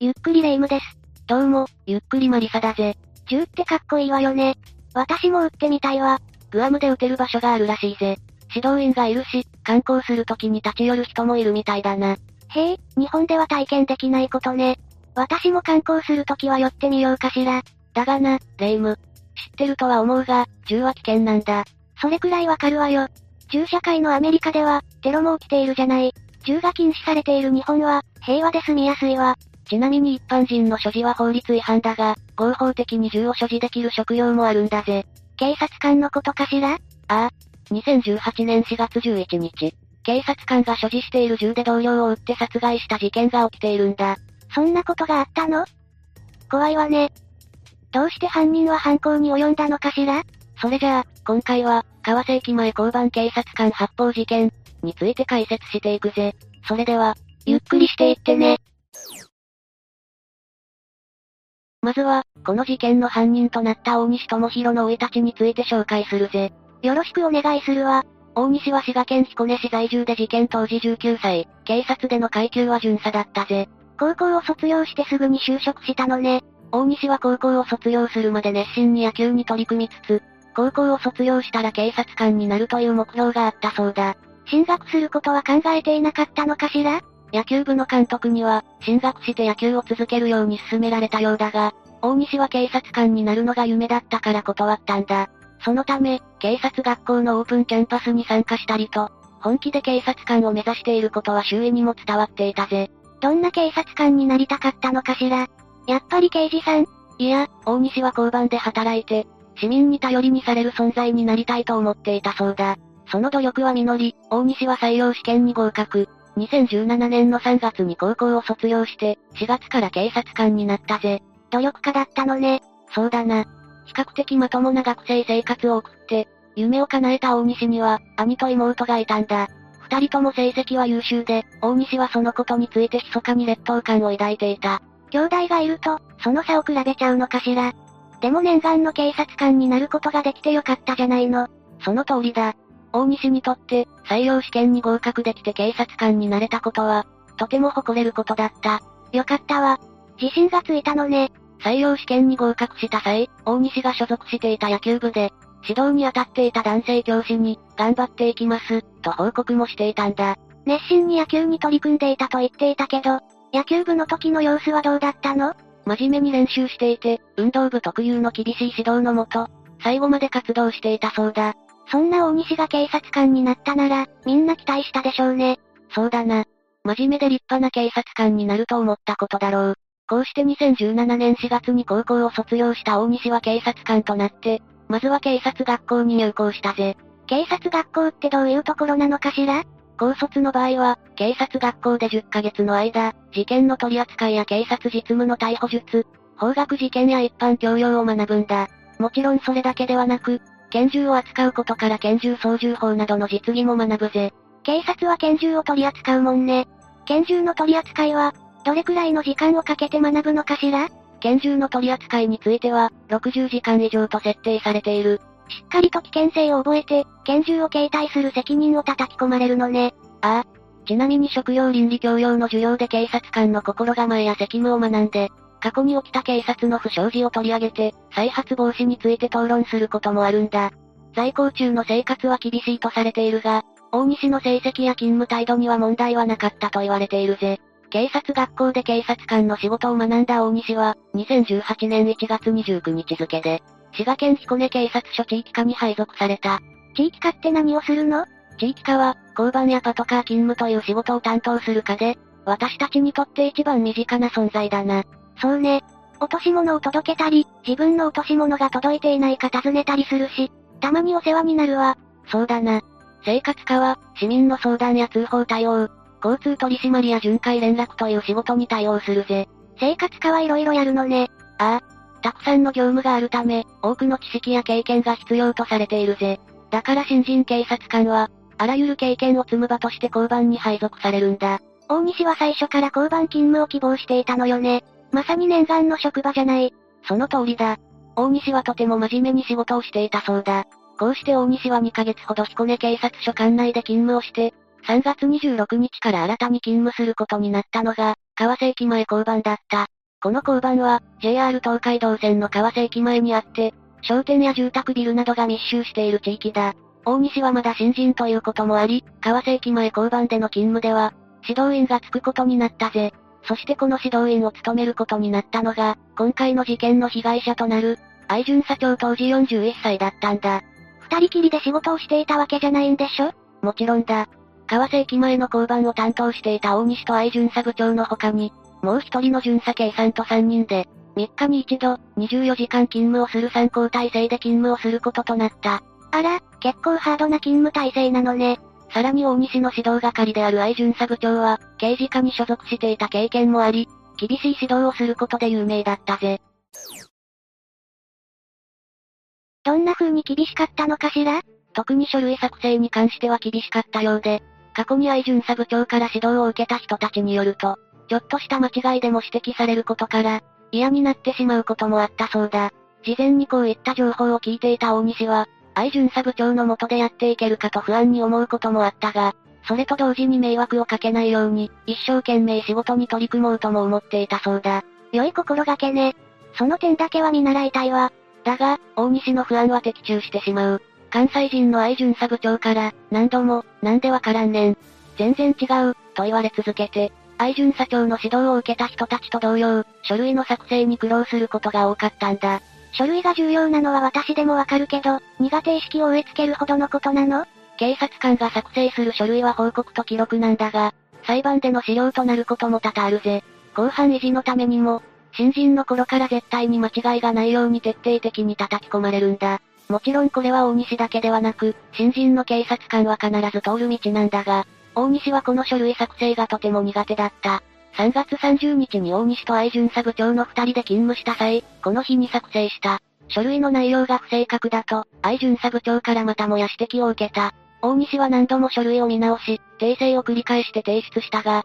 ゆっくりレ夢ムです。どうも、ゆっくりマリサだぜ。銃ってかっこいいわよね。私も撃ってみたいわ。グアムで撃てる場所があるらしいぜ。指導員がいるし、観光する時に立ち寄る人もいるみたいだな。へえ、日本では体験できないことね。私も観光する時は寄ってみようかしら。だがな、レイム。知ってるとは思うが、銃は危険なんだ。それくらいわかるわよ。銃社会のアメリカでは、テロも起きているじゃない。銃が禁止されている日本は、平和で住みやすいわ。ちなみに一般人の所持は法律違反だが、合法的に銃を所持できる職業もあるんだぜ。警察官のことかしら？ああ。2018年4月11日、警察官が所持している銃で同僚を撃って殺害した事件が起きているんだ。そんなことがあったの？怖いわね。どうして犯人は犯行に及んだのかしら？それじゃあ、今回は、川瀬駅前交番警察官発砲事件について解説していくぜ。それでは、ゆっくりしていってね。まずは、この事件の犯人となった大西智弘の生い立ちについて紹介するぜ。よろしくお願いするわ。大西は滋賀県彦根市在住で事件当時19歳、警察での階級は巡査だったぜ。高校を卒業してすぐに就職したのね。大西は高校を卒業するまで熱心に野球に取り組みつつ、高校を卒業したら警察官になるという目標があったそうだ。進学することは考えていなかったのかしら？野球部の監督には、進学して野球を続けるように勧められたようだが、大西は警察官になるのが夢だったから断ったんだ。そのため、警察学校のオープンキャンパスに参加したりと、本気で警察官を目指していることは周囲にも伝わっていたぜ。どんな警察官になりたかったのかしら？やっぱり刑事さん？いや、大西は交番で働いて、市民に頼りにされる存在になりたいと思っていたそうだ。その努力は実り、大西は採用試験に合格。2017年の3月に高校を卒業して、4月から警察官になったぜ。努力家だったのね。そうだな。比較的まともな学生生活を送って、夢を叶えた大西には、兄と妹がいたんだ。二人とも成績は優秀で、大西はそのことについて密かに劣等感を抱いていた。兄弟がいると、その差を比べちゃうのかしら。でも念願の警察官になることができてよかったじゃないの。その通りだ。大西にとって、採用試験に合格できて警察官になれたことは、とても誇れることだった。よかったわ。自信がついたのね。採用試験に合格した際、大西が所属していた野球部で、指導に当たっていた男性教師に、頑張っていきます、と報告もしていたんだ。熱心に野球に取り組んでいたと言っていたけど、野球部の時の様子はどうだったの？真面目に練習していて、運動部特有の厳しい指導のもと、最後まで活動していたそうだ。そんな大西が警察官になったなら、みんな期待したでしょうね。そうだな。真面目で立派な警察官になると思ったことだろう。こうして2017年4月に高校を卒業した大西は警察官となって、まずは警察学校に入校したぜ。警察学校ってどういうところなのかしら？高卒の場合は、警察学校で10ヶ月の間、事件の取り扱いや警察実務の逮捕術、法学事件や一般教養を学ぶんだ。もちろんそれだけではなく、拳銃を扱うことから拳銃操縦法などの実技も学ぶぜ。警察は拳銃を取り扱うもんね。拳銃の取り扱いは、どれくらいの時間をかけて学ぶのかしら？拳銃の取り扱いについては、60時間以上と設定されている。しっかりと危険性を覚えて、拳銃を携帯する責任を叩き込まれるのね。ああ。ちなみに職業倫理教養の授業で警察官の心構えや責務を学んで、過去に起きた警察の不祥事を取り上げて、再発防止について討論することもあるんだ。在校中の生活は厳しいとされているが、大西の成績や勤務態度には問題はなかったと言われているぜ。警察学校で警察官の仕事を学んだ大西は、2018年1月29日付で、滋賀県彦根警察署地域課に配属された。地域課って何をするの？地域課は、交番やパトカー勤務という仕事を担当する課で、私たちにとって一番身近な存在だな。そうね。落とし物を届けたり、自分の落とし物が届いていないか尋ねたりするし、たまにお世話になるわ。そうだな。生活課は、市民の相談や通報対応、交通取締りや巡回連絡という仕事に対応するぜ。生活課はいろいろやるのね。ああ。たくさんの業務があるため、多くの知識や経験が必要とされているぜ。だから新人警察官は、あらゆる経験を積む場として交番に配属されるんだ。大西は最初から交番勤務を希望していたのよね。まさに念願の職場じゃない。その通りだ。大西はとても真面目に仕事をしていたそうだ。こうして大西は2ヶ月ほど彦根警察署管内で勤務をして、3月26日から新たに勤務することになったのが、川瀬駅前交番だった。この交番は、JR 東海道線の川瀬駅前にあって、商店や住宅ビルなどが密集している地域だ。大西はまだ新人ということもあり、川瀬駅前交番での勤務では、指導員がつくことになったぜ。そしてこの指導員を務めることになったのが、今回の事件の被害者となる、愛巡査長当時41歳だったんだ。二人きりで仕事をしていたわけじゃないんでしょ？もちろんだ。川瀬駅前の交番を担当していた大西と愛巡査部長の他に、もう一人の巡査警さんと三人で、3日に一度、24時間勤務をする参考体制で勤務をすることとなった。あら、結構ハードな勤務体制なのね。さらに大西の指導係である愛巡査部長は、刑事課に所属していた経験もあり、厳しい指導をすることで有名だったぜ。どんな風に厳しかったのかしら？特に書類作成に関しては厳しかったようで、過去に愛巡査部長から指導を受けた人たちによると、ちょっとした間違いでも指摘されることから、嫌になってしまうこともあったそうだ。事前にこういった情報を聞いていた大西は、愛巡査部長の下でやっていけるかと不安に思うこともあったが、それと同時に迷惑をかけないように、一生懸命仕事に取り組もうとも思っていたそうだ。良い心がけね。その点だけは見習いたいわ。だが、大西の不安は的中してしまう。関西人の愛巡査部長から、何度も、なんでわからんねん。全然違う、と言われ続けて、愛巡査長の指導を受けた人たちと同様、書類の作成に苦労することが多かったんだ。書類が重要なのは私でもわかるけど、苦手意識を植え付けるほどのことなの？警察官が作成する書類は報告と記録なんだが、裁判での資料となることも多々あるぜ。公判維持のためにも、新人の頃から絶対に間違いがないように徹底的に叩き込まれるんだ。もちろんこれは大西だけではなく、新人の警察官は必ず通る道なんだが、大西はこの書類作成がとても苦手だった。3月30日に大西と愛巡査部長の二人で勤務した際、この日に作成した。書類の内容が不正確だと、愛巡査部長からまたもや指摘を受けた。大西は何度も書類を見直し、訂正を繰り返して提出したが、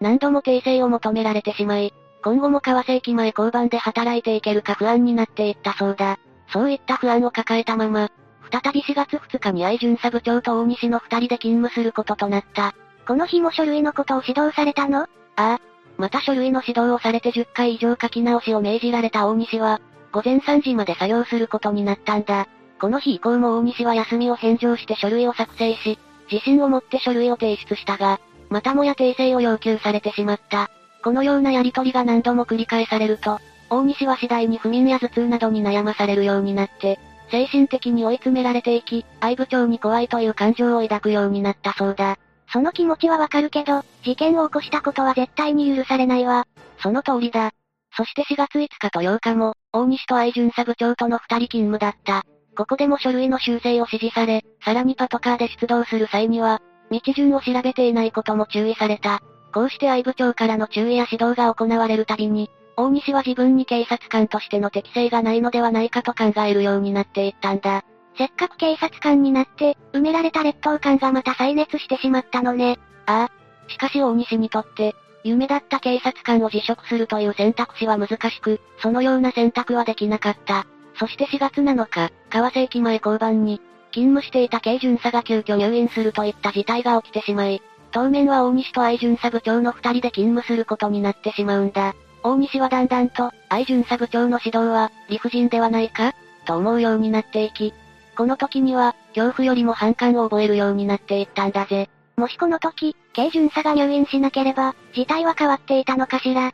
何度も訂正を求められてしまい、今後も川瀬駅前交番で働いていけるか不安になっていったそうだ。そういった不安を抱えたまま、再び4月2日に愛巡査部長と大西の二人で勤務することとなった。この日も書類のことを指導されたの？ああ。また書類の指導をされて10回以上書き直しを命じられた大西は、午前3時まで作業することになったんだ。この日以降も大西は休みを返上して書類を作成し、自信を持って書類を提出したが、またもや訂正を要求されてしまった。このようなやりとりが何度も繰り返されると、大西は次第に不眠や頭痛などに悩まされるようになって、精神的に追い詰められていき、相部長に怖いという感情を抱くようになったそうだ。その気持ちはわかるけど、事件を起こしたことは絶対に許されないわ。その通りだ。そして4月5日と8日も、大西と愛巡査部長との二人勤務だった。ここでも書類の修正を指示され、さらにパトカーで出動する際には、道順を調べていないことも注意された。こうして愛部長からの注意や指導が行われるたびに、大西は自分に警察官としての適性がないのではないかと考えるようになっていったんだ。せっかく警察官になって、埋められた劣等感がまた再熱してしまったのね。ああ。しかし大西にとって、夢だった警察官を辞職するという選択肢は難しく、そのような選択はできなかった。そして4月7日、川瀬駅前交番に、勤務していた軽巡査が急遽入院するといった事態が起きてしまい、当面は大西と愛巡査部長の二人で勤務することになってしまうんだ。大西はだんだんと、愛巡査部長の指導は、理不尽ではないかと思うようになっていき、この時には、恐怖よりも反感を覚えるようになっていったんだぜ。もしこの時、軽巡査が入院しなければ、事態は変わっていたのかしら。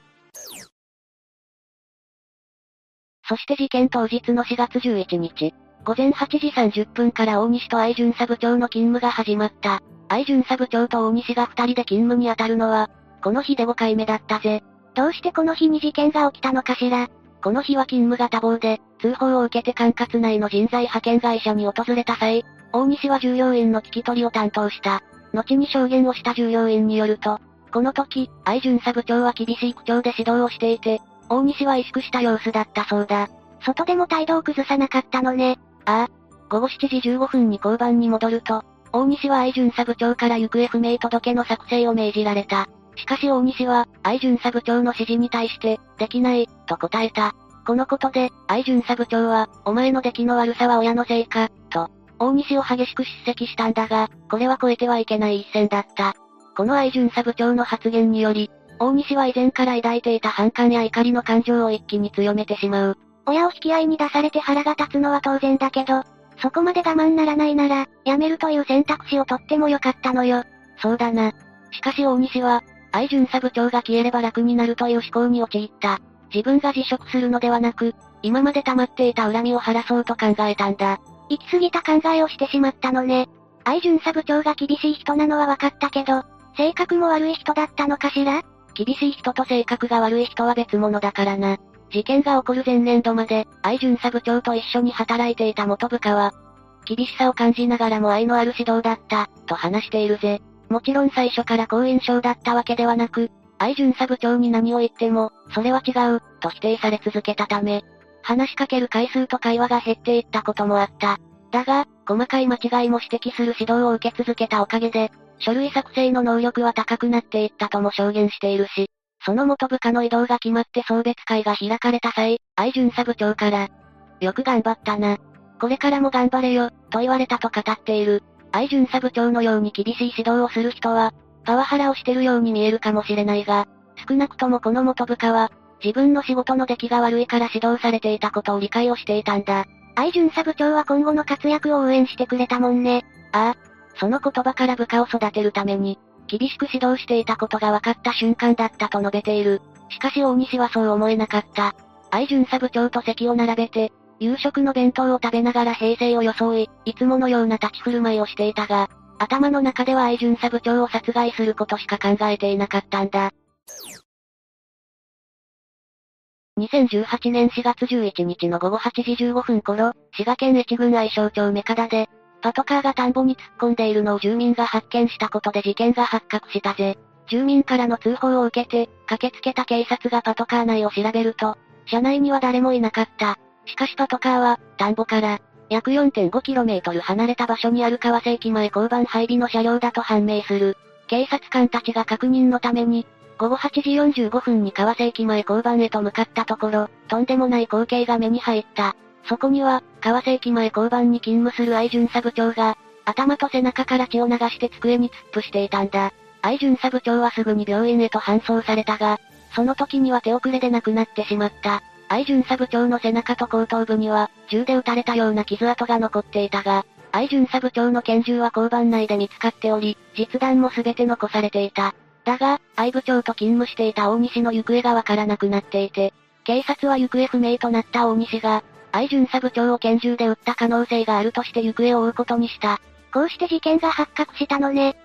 そして事件当日の4月11日、午前8時30分から大西と愛巡査部長の勤務が始まった。愛巡査部長と大西が二人で勤務に当たるのは、この日で5回目だったぜ。どうしてこの日に事件が起きたのかしらこの日は勤務が多忙で、通報を受けて管轄内の人材派遣会社に訪れた際、大西は従業員の聞き取りを担当した。後に証言をした従業員によると、この時、愛巡査部長は厳しい口調で指導をしていて、大西は萎縮した様子だったそうだ。外でも態度を崩さなかったのね。ああ。午後7時15分に交番に戻ると、大西は愛巡査部長から行方不明届の作成を命じられた。しかし大西は、愛巡査部長の指示に対して、できない、と答えた。このことで、愛巡査部長は、お前の出来の悪さは親のせいか、と、大西を激しく叱責したんだが、これは超えてはいけない一線だった。この愛巡査部長の発言により、大西は以前から抱いていた反感や怒りの感情を一気に強めてしまう。親を引き合いに出されて腹が立つのは当然だけど、そこまで我慢ならないなら、やめるという選択肢をとってもよかったのよ。そうだな。しかし大西は、愛巡査部長が消えれば楽になるという思考に陥った。自分が辞職するのではなく、今まで溜まっていた恨みを晴らそうと考えたんだ。行き過ぎた考えをしてしまったのね。愛巡査部長が厳しい人なのは分かったけど、性格も悪い人だったのかしら？厳しい人と性格が悪い人は別物だからな。事件が起こる前年度まで、愛巡査部長と一緒に働いていた元部下は、厳しさを感じながらも愛のある指導だった、と話しているぜ。もちろん最初から好印象だったわけではなく、愛巡査部長に何を言っても、それは違う、と否定され続けたため、話しかける回数と会話が減っていったこともあった。だが、細かい間違いも指摘する指導を受け続けたおかげで、書類作成の能力は高くなっていったとも証言しているし、その元部下の移動が決まって送別会が開かれた際、愛巡査部長から、よく頑張ったな。これからも頑張れよ、と言われたと語っている。愛巡査部長のように厳しい指導をする人は、パワハラをしてるように見えるかもしれないが、少なくともこの元部下は、自分の仕事の出来が悪いから指導されていたことを理解をしていたんだ。愛巡査部長は今後の活躍を応援してくれたもんね。ああ。その言葉から部下を育てるために、厳しく指導していたことが分かった瞬間だったと述べている。しかし大西はそう思えなかった。愛巡査部長と席を並べて、夕食の弁当を食べながら平成を装い、いつものような立ち振る舞いをしていたが、頭の中では愛巡査部長を殺害することしか考えていなかったんだ。2018年4月11日の午後8時15分頃、滋賀県越郡愛称町メカダで、パトカーが田んぼに突っ込んでいるのを住民が発見したことで事件が発覚したぜ。住民からの通報を受けて、駆けつけた警察がパトカー内を調べると、車内には誰もいなかった。しかしパトカーは、田んぼから、約 4.5km 離れた場所にある川瀬駅前交番配備の車両だと判明する。警察官たちが確認のために、午後8時45分に川瀬駅前交番へと向かったところ、とんでもない光景が目に入った。そこには、川瀬駅前交番に勤務する愛巡査部長が、頭と背中から血を流して机に突っ伏していたんだ。愛巡査部長はすぐに病院へと搬送されたが、その時には手遅れで亡くなってしまった。愛巡査部長の背中と後頭部には、銃で撃たれたような傷跡が残っていたが、愛巡査部長の拳銃は交番内で見つかっており、実弾も全て残されていた。だが、愛部長と勤務していた大西の行方がわからなくなっていて、警察は行方不明となった大西が、愛巡査部長を拳銃で撃った可能性があるとして行方を追うことにした。こうして事件が発覚したのね。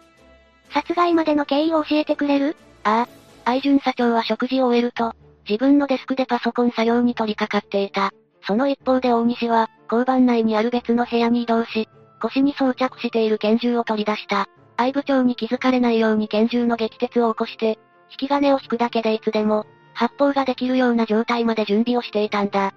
殺害までの経緯を教えてくれる？ああ。愛巡査長は食事を終えると、自分のデスクでパソコン作業に取り掛かっていた。その一方で大西は、交番内にある別の部屋に移動し、腰に装着している拳銃を取り出した。愛部長に気づかれないように拳銃の撃鉄を起こして、引き金を引くだけでいつでも、発砲ができるような状態まで準備をしていたんだ。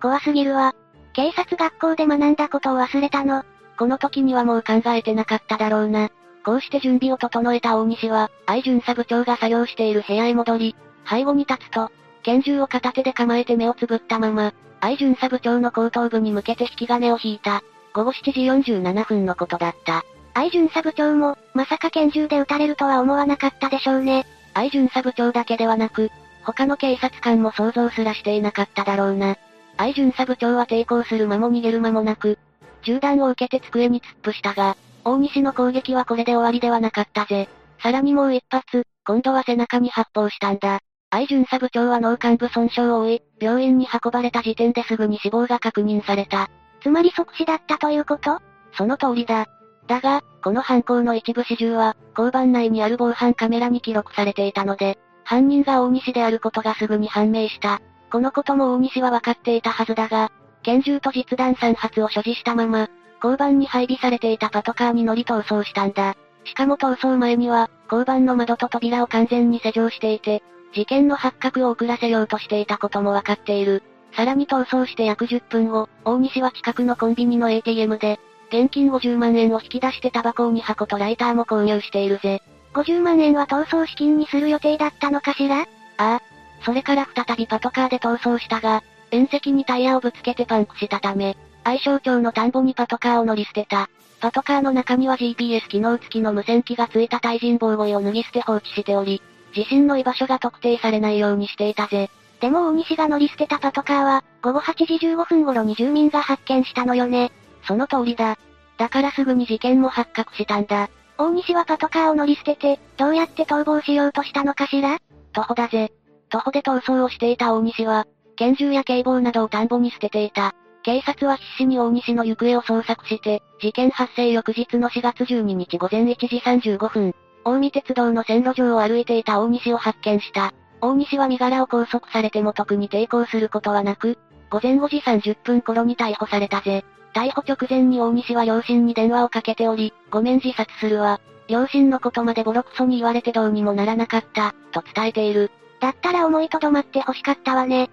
怖すぎるわ。警察学校で学んだことを忘れたの。この時にはもう考えてなかっただろうな。こうして準備を整えた大西は、愛巡査部長が作業している部屋へ戻り、背後に立つと、拳銃を片手で構えて目をつぶったまま、愛巡査部長の後頭部に向けて引き金を引いた。午後7時47分のことだった。愛巡査部長も、まさか拳銃で撃たれるとは思わなかったでしょうね。愛巡査部長だけではなく、他の警察官も想像すらしていなかっただろうな。愛巡査部長は抵抗する間も逃げる間もなく、銃弾を受けて机に突っ伏したが、大西の攻撃はこれで終わりではなかったぜ。さらにもう一発、今度は背中に発砲したんだ。愛巡査部長は脳幹部損傷を負い、病院に運ばれた時点ですぐに死亡が確認された。つまり即死だったということ？その通りだ。だが、この犯行の一部始終は、交番内にある防犯カメラに記録されていたので、犯人が大西であることがすぐに判明した。このことも大西は分かっていたはずだが、拳銃と実弾3発を所持したまま、交番に配備されていたパトカーに乗り逃走したんだ。しかも逃走前には、交番の窓と扉を完全に施錠していて、事件の発覚を遅らせようとしていたことも分かっている。さらに逃走して約10分後、大西は近くのコンビニの ATM で、現金50万円を引き出してタバコを2箱とライターも購入しているぜ。50万円は逃走資金にする予定だったのかしら？ああ、それから再びパトカーで逃走したが、縁石にタイヤをぶつけてパンクしたため、愛称町の田んぼにパトカーを乗り捨てた。パトカーの中には GPS 機能付きの無線機が付いた対人防護衣を脱ぎ捨て放置しており、自身の居場所が特定されないようにしていたぜ。でも大西が乗り捨てたパトカーは、午後8時15分頃に住民が発見したのよね。その通りだ。だからすぐに事件も発覚したんだ。大西はパトカーを乗り捨てて、どうやって逃亡しようとしたのかしら？徒歩だぜ。徒歩で逃走をしていた大西は、拳銃や警棒などを田んぼに捨てていた。警察は必死に大西の行方を捜索して、事件発生翌日の4月12日午前1時35分、大見鉄道の線路上を歩いていた大西を発見した。大西は身柄を拘束されても特に抵抗することはなく、午前5時30分頃に逮捕されたぜ。逮捕直前に大西は両親に電話をかけており、ごめん自殺するわ。両親のことまでボロクソに言われてどうにもならなかった、と伝えている。だったら思いとどまって欲しかったわね。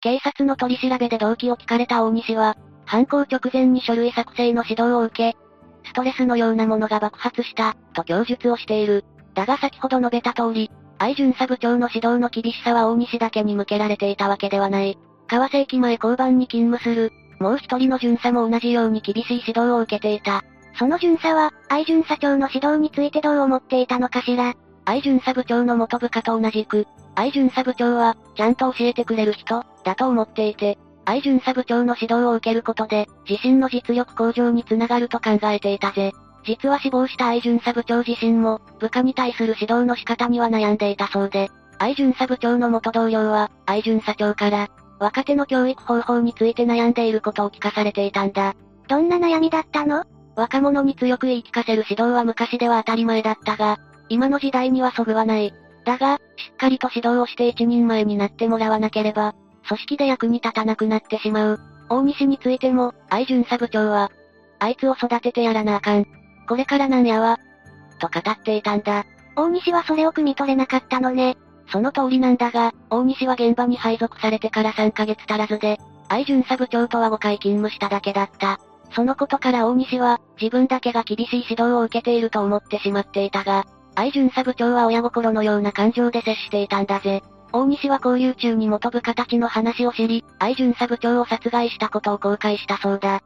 警察の取り調べで動機を聞かれた大西は、犯行直前に書類作成の指導を受け、ストレスのようなものが爆発した、と供述をしている。だが先ほど述べた通り、愛巡査部長の指導の厳しさは大西だけに向けられていたわけではない。川瀬駅前交番に勤務する、もう一人の巡査も同じように厳しい指導を受けていた。その巡査は、愛巡査長の指導についてどう思っていたのかしら愛巡査部長の元部下と同じく、愛巡査部長は、ちゃんと教えてくれる人、だと思っていて、愛巡査部長の指導を受けることで、自身の実力向上につながると考えていたぜ。実は死亡した愛巡査部長自身も、部下に対する指導の仕方には悩んでいたそうで、愛巡査部長の元同僚は、愛巡査長から、若手の教育方法について悩んでいることを聞かされていたんだ。どんな悩みだったの？若者に強く言い聞かせる指導は昔では当たり前だったが、今の時代にはそぐわない。だが、しっかりと指導をして一人前になってもらわなければ、組織で役に立たなくなってしまう。大西についても、愛巡査部長は、あいつを育ててやらなあかん。これからなんやわ。と語っていたんだ。大西はそれを汲み取れなかったのね。その通りなんだが、大西は現場に配属されてから3ヶ月足らずで、愛巡査部長とは5回勤務しただけだった。そのことから大西は、自分だけが厳しい指導を受けていると思ってしまっていたが、愛巡査部長は親心のような感情で接していたんだぜ。大西は交流中に元部下たちの話を知り、愛巡査部長を殺害したことを後悔したそうだ。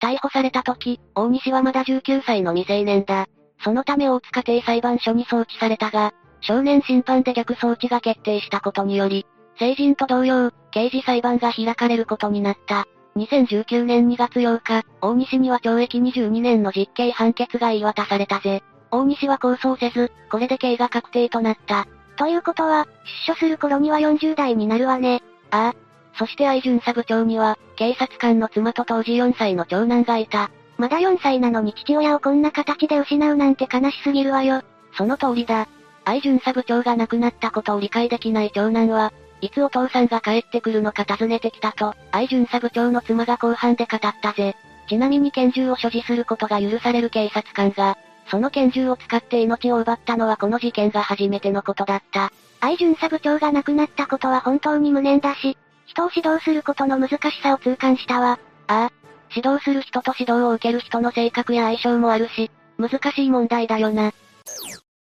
逮捕された時、大西はまだ19歳の未成年だ。そのため大塚家庭裁判所に送致されたが、少年審判で逆送致が決定したことにより、成人と同様、刑事裁判が開かれることになった。2019年2月8日、大西には懲役22年の実刑判決が言い渡されたぜ。大西は控訴せず、これで刑が確定となった。ということは、出所する頃には40代になるわね。ああ。そして愛巡査部長には、警察官の妻と当時4歳の長男がいた。まだ4歳なのに父親をこんな形で失うなんて悲しすぎるわよ。その通りだ。愛巡査部長が亡くなったことを理解できない長男は、いつお父さんが帰ってくるのか尋ねてきたと、愛巡査部長の妻が後半で語ったぜ。ちなみに拳銃を所持することが許される警察官が、その拳銃を使って命を奪ったのはこの事件が初めてのことだった。愛巡査部長が亡くなったことは本当に無念だし、人を指導することの難しさを痛感したわ。ああ。指導する人と指導を受ける人の性格や相性もあるし、難しい問題だよな。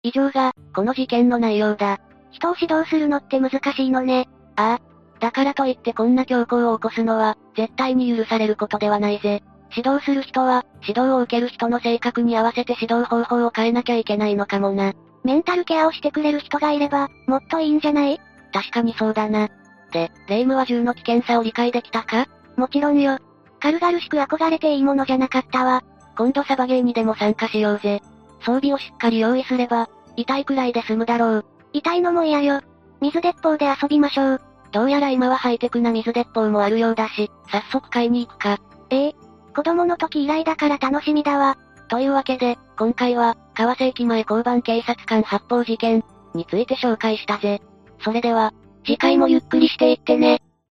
以上が、この事件の内容だ。人を指導するのって難しいのね。ああ。だからといってこんな強行を起こすのは、絶対に許されることではないぜ。指導する人は、指導を受ける人の性格に合わせて指導方法を変えなきゃいけないのかもな。メンタルケアをしてくれる人がいれば、もっといいんじゃない？確かにそうだな。で、霊夢は銃の危険さを理解できたか？もちろんよ。軽々しく憧れていいものじゃなかったわ。今度サバゲーにでも参加しようぜ。装備をしっかり用意すれば、痛いくらいで済むだろう。痛いのも嫌よ。水鉄砲で遊びましょう。どうやら今はハイテクな水鉄砲もあるようだし、早速買いに行くか。ええ。子供の時以来だから楽しみだわ。というわけで、今回は、川瀬駅前交番警察官発砲事件について紹介したぜ。それでは、次回もゆっくりしていってね。